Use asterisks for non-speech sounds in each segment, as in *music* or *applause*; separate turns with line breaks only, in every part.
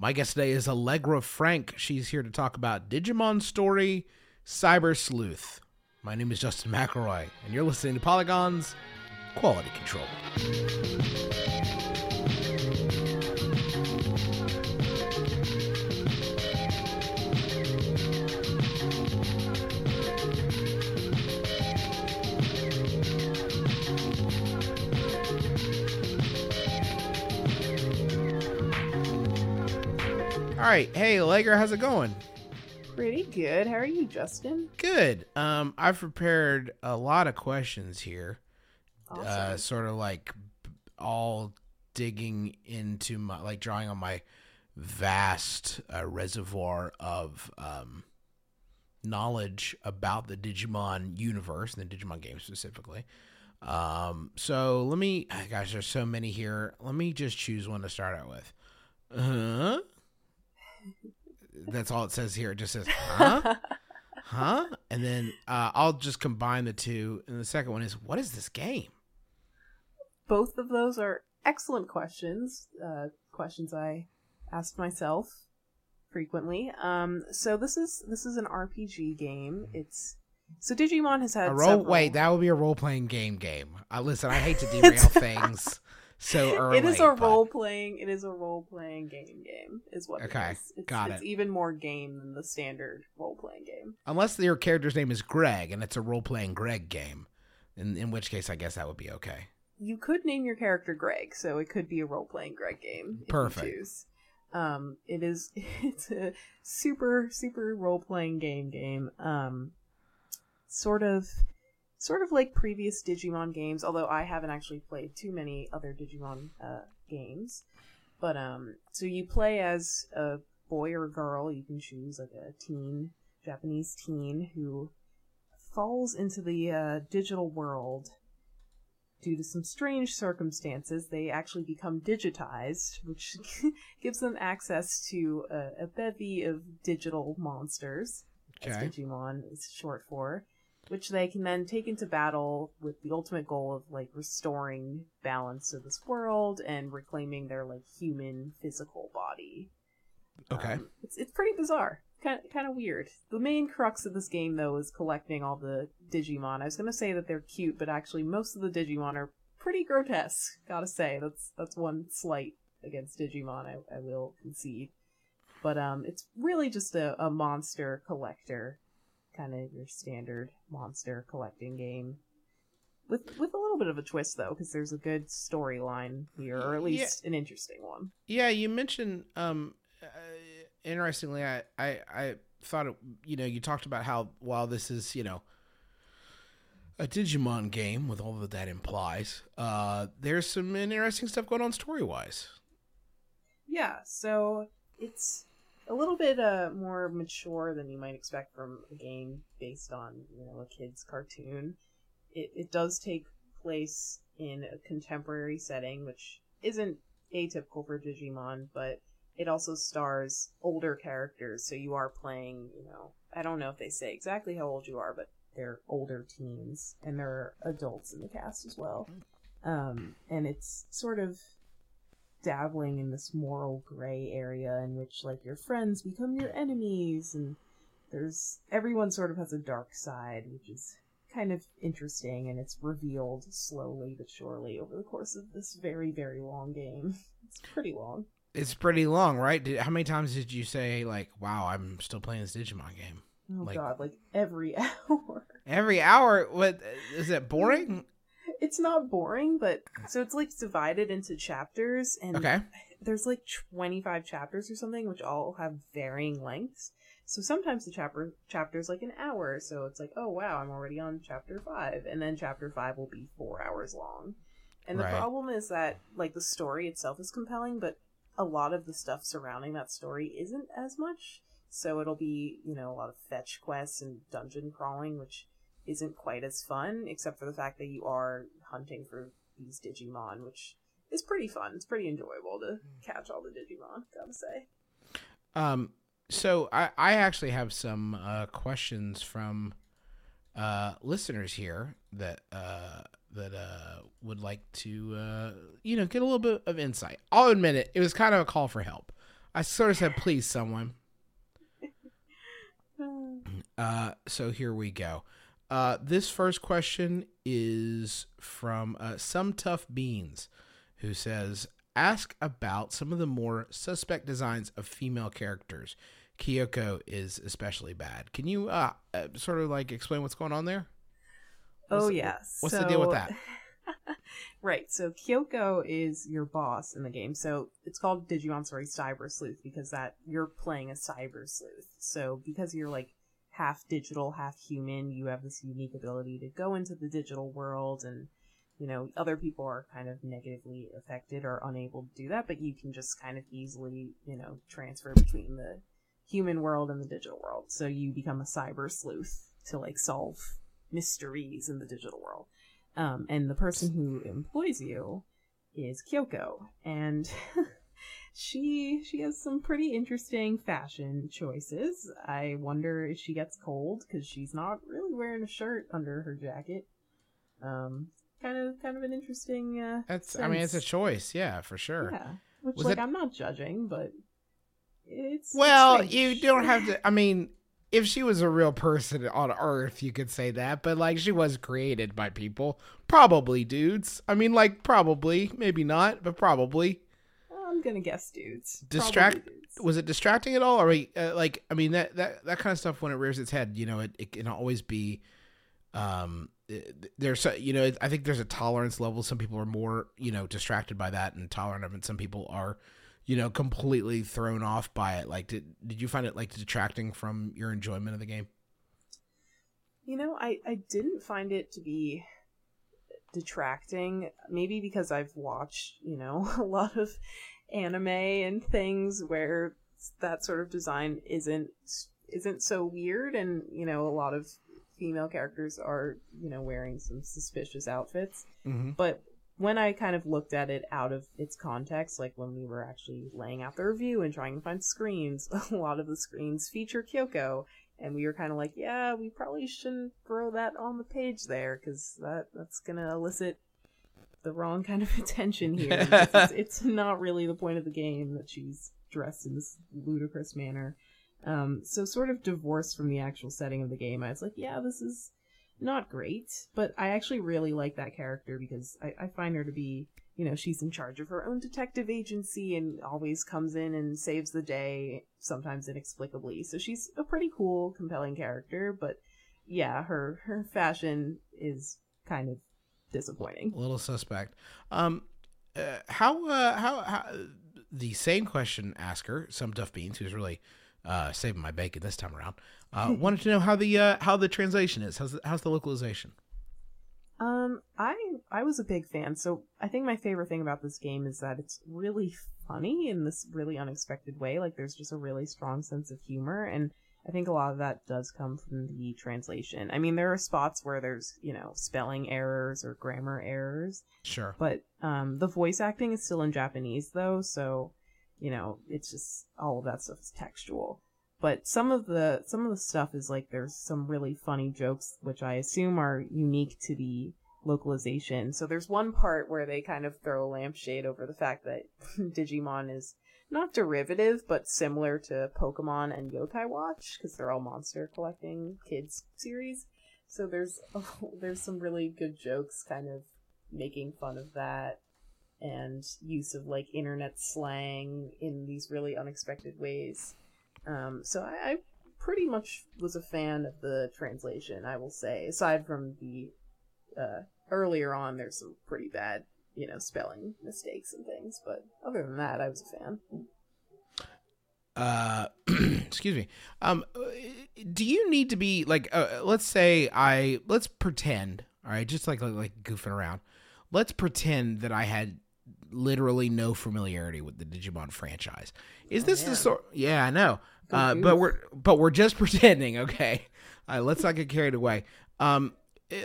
My guest today is Allegra Frank. She's here to talk about Digimon Story Cyber Sleuth. My name is Justin McElroy, and you're listening to Polygon's Quality Control. Right, hey Allegra, how's it going?
Pretty good. How are you, Justin?
Good. Um, I've prepared a lot of questions here.
Awesome.
uh, sort of like all digging into my like drawing on my vast uh, reservoir of um, knowledge about the Digimon universe and the Digimon game specifically. Um, so let me, ah, gosh, there's so many here. Let me just choose one to start out with. Huh? That's all it says here. It just says, huh? *laughs* huh? And then uh, I'll just combine the two. And the second one is, what is this game?
Both of those are excellent questions. Uh, questions I ask myself frequently. Um, so this is this is an RPG game. It's so Digimon has had
A role.
several-
Wait, that would be a role playing game. Game. Uh, listen, I hate to *laughs* derail things so *laughs* early.
It is a
but-
role playing. It is a role playing game. Game is what.
Okay,
it is. It's,
got
it's
it.
even more game than the standard role playing game.
Unless your character's name is Greg and it's a role playing Greg game, in in which case I guess that would be okay.
you could name your character Greg, so it could be a role playing Greg game.
Perfect.
Um, it is. *laughs* It's a super super role playing game. Game. Um, sort of, sort of like previous Digimon games. Although I haven't actually played too many other Digimon uh, games. But um, so you play as a boy or girl. You can choose like a teen, Japanese teen who falls into the uh, digital world due to some strange circumstances, they actually become digitized, which *laughs* gives them access to a, a bevy of digital monsters, as
Okay.
Digimon is short for, which they can then take into battle with the ultimate goal of like restoring balance to this world and reclaiming their like human physical body.
Okay.
Um, it's it's pretty bizarre. Kind kind of weird. The main crux of this game though is collecting all the Digimon. I was gonna say that they're cute, but actually most of the Digimon are pretty grotesque. Gotta say that's that's one slight against Digimon. I, I will concede. But um, it's really just a, a monster collector, kind of your standard monster collecting game. With with a little bit of a twist though, because there's a good storyline here, or at
Yeah.
least an interesting one.
Yeah, you mentioned um uh, interestingly I, I I thought it, you know, you talked about how while this is, you know, a Digimon game with all that that implies, uh there's some interesting stuff going on story-wise.
Yeah, so it's a little bit uh, more mature than you might expect from a game based on you know a kid's cartoon. It it does take place in a contemporary setting, which isn't atypical for Digimon, but it also stars older characters. So you are playing, you know, I don't know if they say exactly how old you are, but they're older teens, and there are adults in the cast as well. Um, and it's sort of dabbling in this moral gray area in which like your friends become your enemies and there's everyone sort of has a dark side which is kind of interesting and it's revealed slowly but surely over the course of this very very long game *laughs* it's pretty long
It's pretty long, right? Did, how many times did you say like, "Wow, I'm still playing this Digimon game"?
oh
Like-
god like every *laughs* hour
Every hour. What is it boring?
It's not boring but so it's like divided into chapters and
Okay.
there's like 25 chapters or something which all have varying lengths so sometimes the chapter chapter's like an hour so it's like oh wow i'm already on chapter 5 and then chapter 5 will be 4 hours long and the
Right.
problem is that like the story itself is compelling but a lot of the stuff surrounding that story isn't as much so it'll be you know a lot of fetch quests and dungeon crawling which isn't quite as fun except for the fact that you are hunting for these digimon which is pretty fun. It's pretty enjoyable to catch all the Digimon, gotta say.
Um, so I, I actually have some uh, questions from uh, listeners here that uh, that uh, would like to uh, you know get a little bit of insight. I'll admit it; it was kind of a call for help. I sort of said, please, someone. *laughs* Uh, so here we go. Uh, this first question is from uh, some tough beans, who says, "Ask about some of the more suspect designs of female characters. Kyoko is especially bad. Can you uh, uh sort of like explain what's going on there?"
oh
What's-
yes.
What's the deal with that? *laughs*
right. So Kyoko is your boss in the game. So it's called Digimon Story Cyber Sleuth because that you're playing a cyber sleuth. So because you're like half digital, half human, you have this unique ability to go into the digital world and you know, other people are kind of negatively affected or unable to do that, but you can just kind of easily, you know, transfer between the human world and the digital world. So you become a cyber sleuth to like solve mysteries in the digital world. Um, and the person who employs you is Kyoko, and *laughs* she she has some pretty interesting fashion choices. I wonder if she gets cold because she's not really wearing a shirt under her jacket. Um, kind of kind of an interesting. Uh,
That's. I mean, it's a choice. Yeah, for sure.
Yeah, which
Was
like
it-
I'm not judging, but it's
Well,
it's
you don't have to. I mean, if she was a real person on Earth, you could say that. But like, she was created by people, probably dudes. I mean, like, probably, maybe not, but probably.
I'm gonna guess dudes.
Distract-
dudes.
Was it distracting at all? Or uh, like, I mean, that that that kind of stuff when it rears its head, you know, it, it can always be. Um, there's so- you know, I think there's a tolerance level. Some people are more you know distracted by that and tolerant of it. Some people are. You know, completely thrown off by it. Like, did did you find it like detracting from your enjoyment of the game?
You know, I, I didn't find it to be detracting. Maybe because I've watched, you know, *laughs* a lot of anime and things where that sort of design isn't isn't so weird and, you know, a lot of female characters are, you know, wearing some suspicious outfits.
Mm-hmm.
But when I kind of looked at it out of its context, like when we were actually laying out the review and trying to find screens, *laughs* a lot of the screens feature Kyoko, and we were kind of like, yeah, we probably shouldn't throw that on the page there because that that's gonna elicit the wrong kind of *laughs* attention here. *laughs* it's, it's not really the point of the game that she's dressed in this ludicrous manner. Um, so sort of divorced from the actual setting of the game, I was like, yeah, this is not great, but I actually really like that character because I, I find her to be, you know, she's in charge of her own detective agency and always comes in and saves the day, sometimes inexplicably. So she's a pretty cool, compelling character, but yeah, her her fashion is kind of disappointing.
A little suspect. Um, uh, how, uh, how, how, the same question asker, some Duff beans, who's really uh, saving my bacon this time around, uh, *laughs* wanted to know how the uh, how the translation is. How's the, how's the localization?
Um, I I was a big fan. So I think my favorite thing about this game is that it's really funny in this really unexpected way. Like there's just a really strong sense of humor, and I think a lot of that does come from the translation. I mean, there are spots where there's you know spelling errors or grammar errors,
Sure.
but um, the voice acting is still in Japanese though, so you know it's just all of that stuff is textual. But some of the some of the stuff is like there's some really funny jokes which I assume are unique to the localization. So there's one part where they kind of throw a lampshade over the fact that *laughs* Digimon is not derivative but similar to Pokemon and Yokai Watch because they're all monster collecting kids series. So there's *laughs* there's some really good jokes kind of making fun of that and use of like internet slang in these really unexpected ways. Um, so I, I pretty much was a fan of the translation, I will say. Aside from the uh, earlier on, there's some pretty bad, you know, spelling mistakes and things, but other than that, I was a fan.
uh *clears throat* excuse me. Um do you need to be like uh, let's say i let's pretend all right just like, like like goofing around. Let's pretend that i had literally no familiarity with the digimon franchise. Is
Oh,
this the sort yeah i know. Uh but we're but we're just *laughs* pretending okay? Uh, let's not get carried away. Um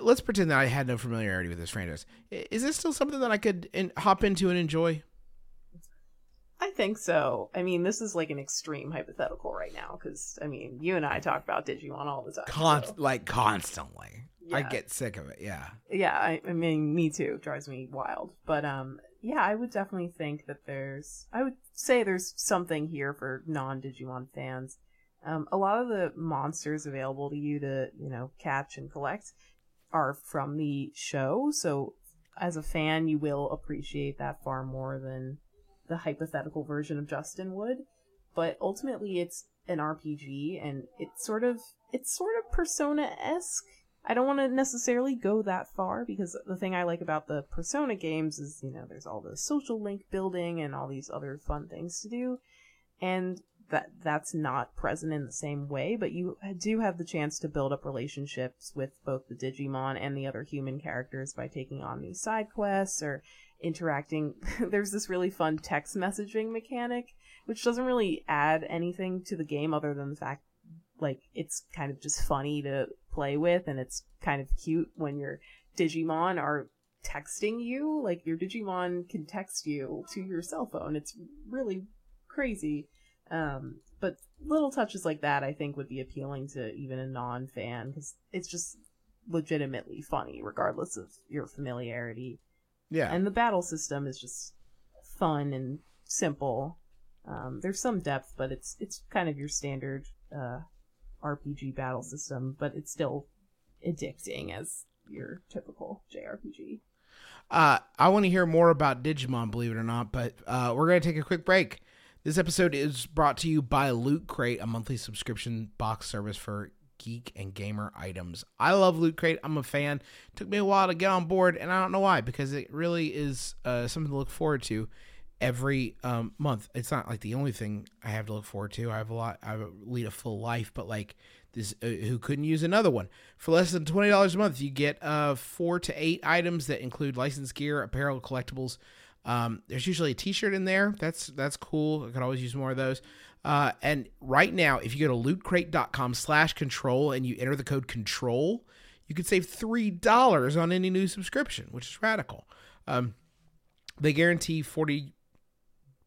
let's pretend that i had no familiarity with this franchise is this still something that i could in, hop into and enjoy
I think so. I mean, this is like an extreme hypothetical right now because I mean, you and I talk about Digimon all the time.
Con-
so-
like constantly i get sick of it yeah
yeah I, I mean me too it drives me wild but um yeah, I would definitely think that there's. I would say there's something here for non Digimon fans. Um, a lot of the monsters available to you to you know catch and collect are from the show, so as a fan, you will appreciate that far more than the hypothetical version of Justin would. But ultimately, it's an RPG, and it's sort of it's sort of Persona esque. I don't want to necessarily go that far because the thing I like about the Persona games is, you know, there's all the social link building and all these other fun things to do. And that that's not present in the same way, but you do have the chance to build up relationships with both the Digimon and the other human characters by taking on these side quests or interacting. *laughs* There's this really fun text messaging mechanic, which doesn't really add anything to the game other than the fact like it's kind of just funny to play with and it's kind of cute when your Digimon are texting you. Like your Digimon can text you to your cell phone. It's really crazy. Um, but little touches like that, I think, would be appealing to even a non-fan because it's just legitimately funny, regardless of your familiarity.
Yeah,
And the battle system is just fun and simple. Um, there's some depth, but it's it's kind of your standard uh, RPG battle system, but it's still addicting as your typical JRPG.
Uh, I want to hear more about Digimon, believe it or not, but uh, we're going to take a quick break. This episode is brought to you by Loot Crate, a monthly subscription box service for geek and gamer items. I love Loot Crate. I'm a fan. It took me a while to get on board, and I don't know why, because it really is uh, something to look forward to every um, month. It's not like the only thing I have to look forward to. I have a lot. I lead a full life, but like this, uh, who couldn't use another one for less than twenty dollars a month? You get uh, four to eight items that include licensed gear, apparel, collectibles. Um, there's usually a T-shirt in there. That's that's cool. I could always use more of those. Uh, and right now, if you go to lootcrate.com/control and you enter the code control, you could save three dollars on any new subscription, which is radical. Um, they guarantee forty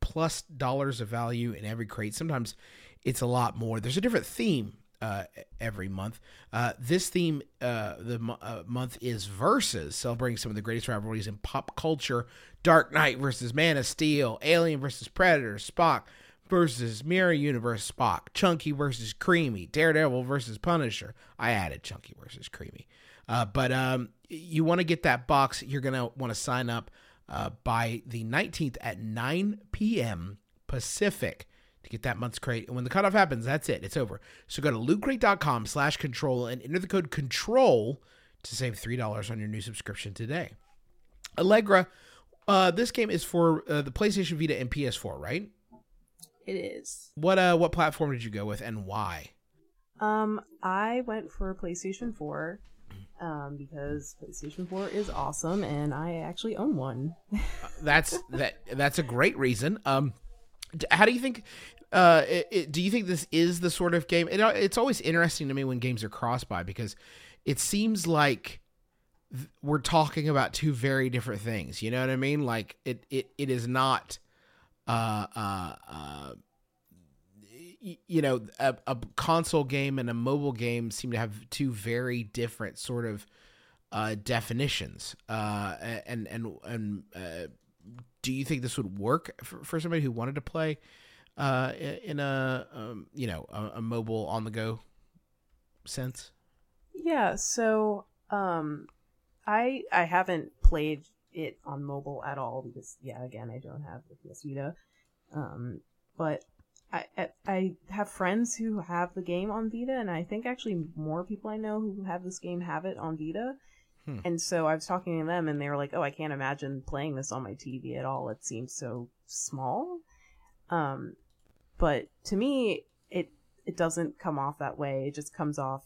plus dollars of value in every crate. Sometimes it's a lot more. There's a different theme uh, every month. Uh, this theme, uh, the uh, month is Versus, celebrating some of the greatest rivalries in pop culture. Dark Knight versus Man of Steel, Alien versus Predator, Spock versus Mirror Universe Spock, Chunky versus Creamy, Daredevil versus Punisher. I added Chunky versus Creamy. Uh, but um, you want to get that box, you're going to want to sign up uh, by the 19th at 9 p.m. Pacific to get that month's crate. And when the cutoff happens, that's it. It's over. So go to lootcrate.com slash control and enter the code control to save $3 on your new subscription today. Allegra, uh, this game is for uh, the PlayStation Vita and PS4, right?
It is.
What uh what platform did you go with and why?
Um, I went for PlayStation 4 um, because PlayStation 4 is awesome and I actually own one. *laughs*
That's that that's a great reason. Um how do you think uh it, it- do you think this is the sort of game? It, it's always interesting to me when games are cross-buy because it seems like th- we're talking about two very different things. You know what i mean? Like it it, it is not uh uh uh y- you know a, a console game and a mobile game seem to have two very different sort of uh definitions. Uh and and and uh do you think this would work for, for somebody who wanted to play uh in a um, you know a, a mobile on the go sense
Yeah, so um I I haven't played it on mobile at all because yeah, again, I don't have the PS Vita. Um but I, I I have friends who have the game on Vita and I think actually more people I know who have this game have it on Vita.
Hmm.
And so I was talking to them and they were like, "Oh, I can't imagine playing this on my TV at all. It seems so small." Um but to me it it doesn't come off that way. It just comes off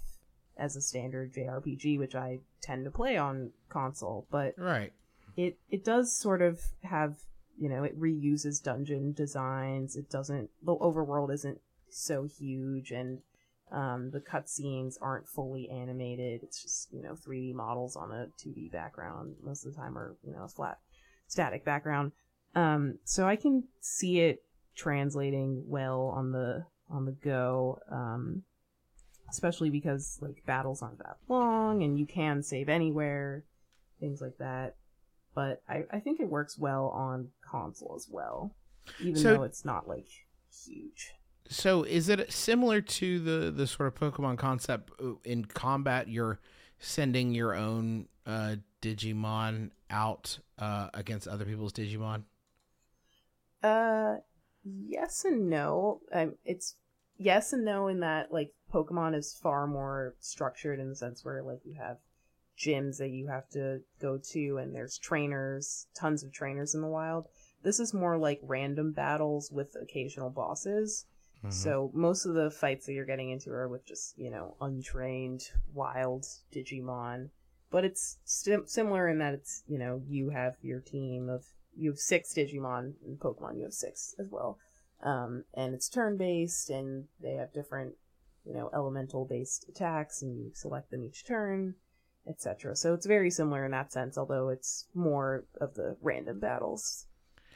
as a standard JRPG, which I tend to play on console. But
right
it it does sort of have you know it reuses dungeon designs. It doesn't the overworld isn't so huge, and um, the cutscenes aren't fully animated. It's just you know 3D models on a 2D background most of the time, or you know a flat static background. Um, so I can see it translating well on the on the go. Um, especially because like battles aren't that long and you can save anywhere, things like that. but I, I think it works well on console as well, even
So-
though it's not like huge.
So is it similar to the the sort of Pokemon concept uh, in combat? You're sending your own uh, Digimon out uh, against other people's Digimon.
Uh, yes and no. Um, it's yes and no in that like Pokemon is far more structured in the sense where like you have gyms that you have to go to and there's trainers, tons of trainers in the wild. This is more like random battles with occasional bosses.
Mhm.
So most of the fights that you're getting into are with just, you know, untrained wild Digimon. But it's sim- similar in that it's, you know, you have your team of you have six Digimon in Pokemon, you have six as well. Um, and it's turn based and they have different, you know, elemental based attacks and you select them each turn, etc. So it's very similar in that sense, although it's more of the random battles,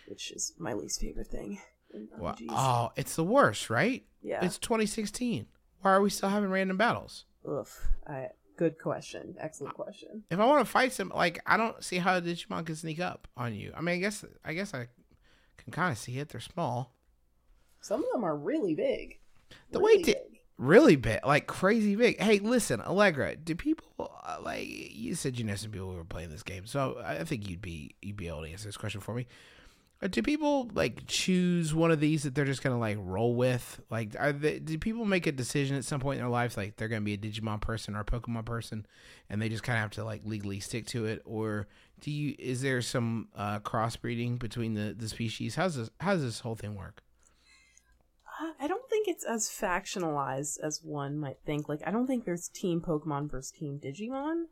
which is my least favorite thing. in
Oh, it's the worst, right?
yeah.
It's 2016. Why are we still having random battles?
Ugh. I, good question. Excellent question.
If I want to fight some, like I don't see how a Digimon can sneak up on you. I mean, I guess I guess I can kind of see it. They're small,
Some of them are really big.
The
Really
way to-
big.
really big, like crazy big. Hey, listen, Allegra, do people uh, like you said you know some people who were playing this game, so I I think you'd be you'd be able to answer this question for me. Uh, Do people like choose one of these that they're just gonna like roll with? Like, are they, do people make a decision at some point in their lives, like they're gonna be a Digimon person or a Pokemon person, and they just kind of have to like legally stick to it, or do you? Is there some uh, crossbreeding between the the species? How's this? How does this whole thing work?
Uh, I don't think it's as factionalized as one might think. Like, I don't think there's Team Pokemon versus Team Digimon.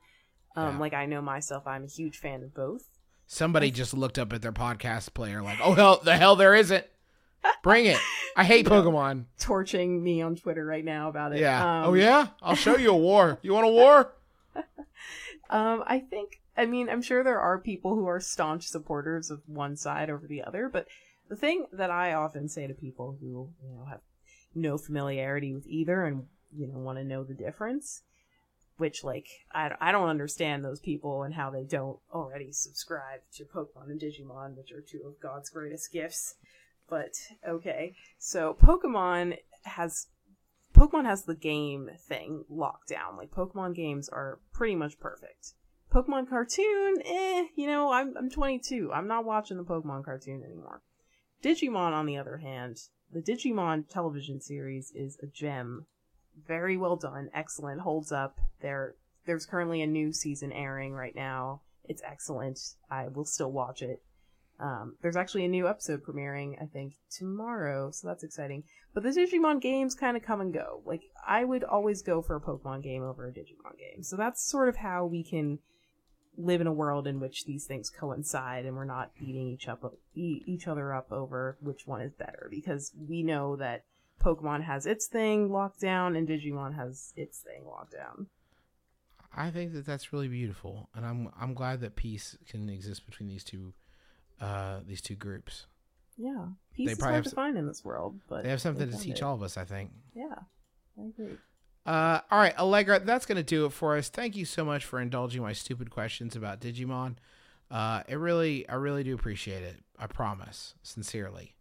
Um,
Yeah.
Like, I know myself, I'm a huge fan of both.
Somebody just looked up at their podcast player, like, "Oh hell, the hell there isn't." Bring it. I hate *laughs* Pokemon.
Torching me on Twitter right now about it.
Yeah.
Um,
oh yeah. I'll show you a war. You want a war? *laughs*
Um, I think, I mean, I'm sure there are people who are staunch supporters of one side over the other, but the thing that I often say to people who, you know, have no familiarity with either and, you know, want to know the difference, which, like, I, I don't understand those people and how they don't already subscribe to Pokemon and Digimon, which are two of God's greatest gifts. But, okay. So, Pokemon has Pokemon has the game thing locked down. Like Pokemon games are pretty much perfect. Pokemon cartoon, eh, you know, I'm I'm 22. I'm not watching the Pokemon cartoon anymore. Digimon on the other hand, the Digimon television series is a gem. Very well done, excellent, holds up. There there's currently a new season airing right now. It's excellent. I will still watch it. Um, there's actually a new episode premiering, I think, tomorrow, so that's exciting. But the Digimon games kind of come and go. Like, I would always go for a Pokemon game over a Digimon game. So that's sort of how we can live in a world in which these things coincide and we're not beating each up each other up over which one is better because we know that Pokemon has its thing locked down and Digimon has its thing locked down.
I think that that's really beautiful, and I'm I'm glad that peace can exist between these two uh these two groups.
Yeah. Peace
They
is hard
have
to find in this world, but
They have something to teach
it.
all of us, I think.
Yeah. I agree.
Uh, all right, Allegra, that's going to do it for us. Thank you so much for indulging my stupid questions about Digimon. Uh, it really, I really do appreciate it. I promise, sincerely.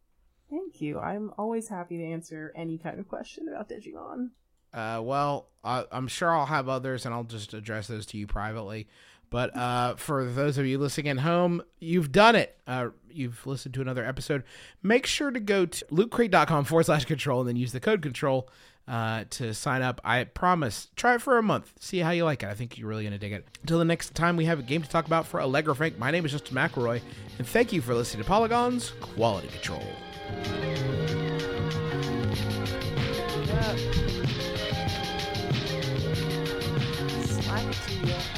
Thank you. I'm always happy to answer any kind of question about Digimon.
Uh, well, I, I'm sure I'll have others, and I'll just address those to you privately. But uh, for those of you listening at home, you've done it. Uh, you've listened to another episode. Make sure to go to lootcrate.com forward slash control and then use the code control uh, to sign up. I promise. Try it for a month. See how you like it. I think you're really going to dig it. Until the next time we have a game to talk about for Allegra Frank, my name is Justin McElroy, and thank you for listening to Polygon's Quality Control.
Yeah. it to you.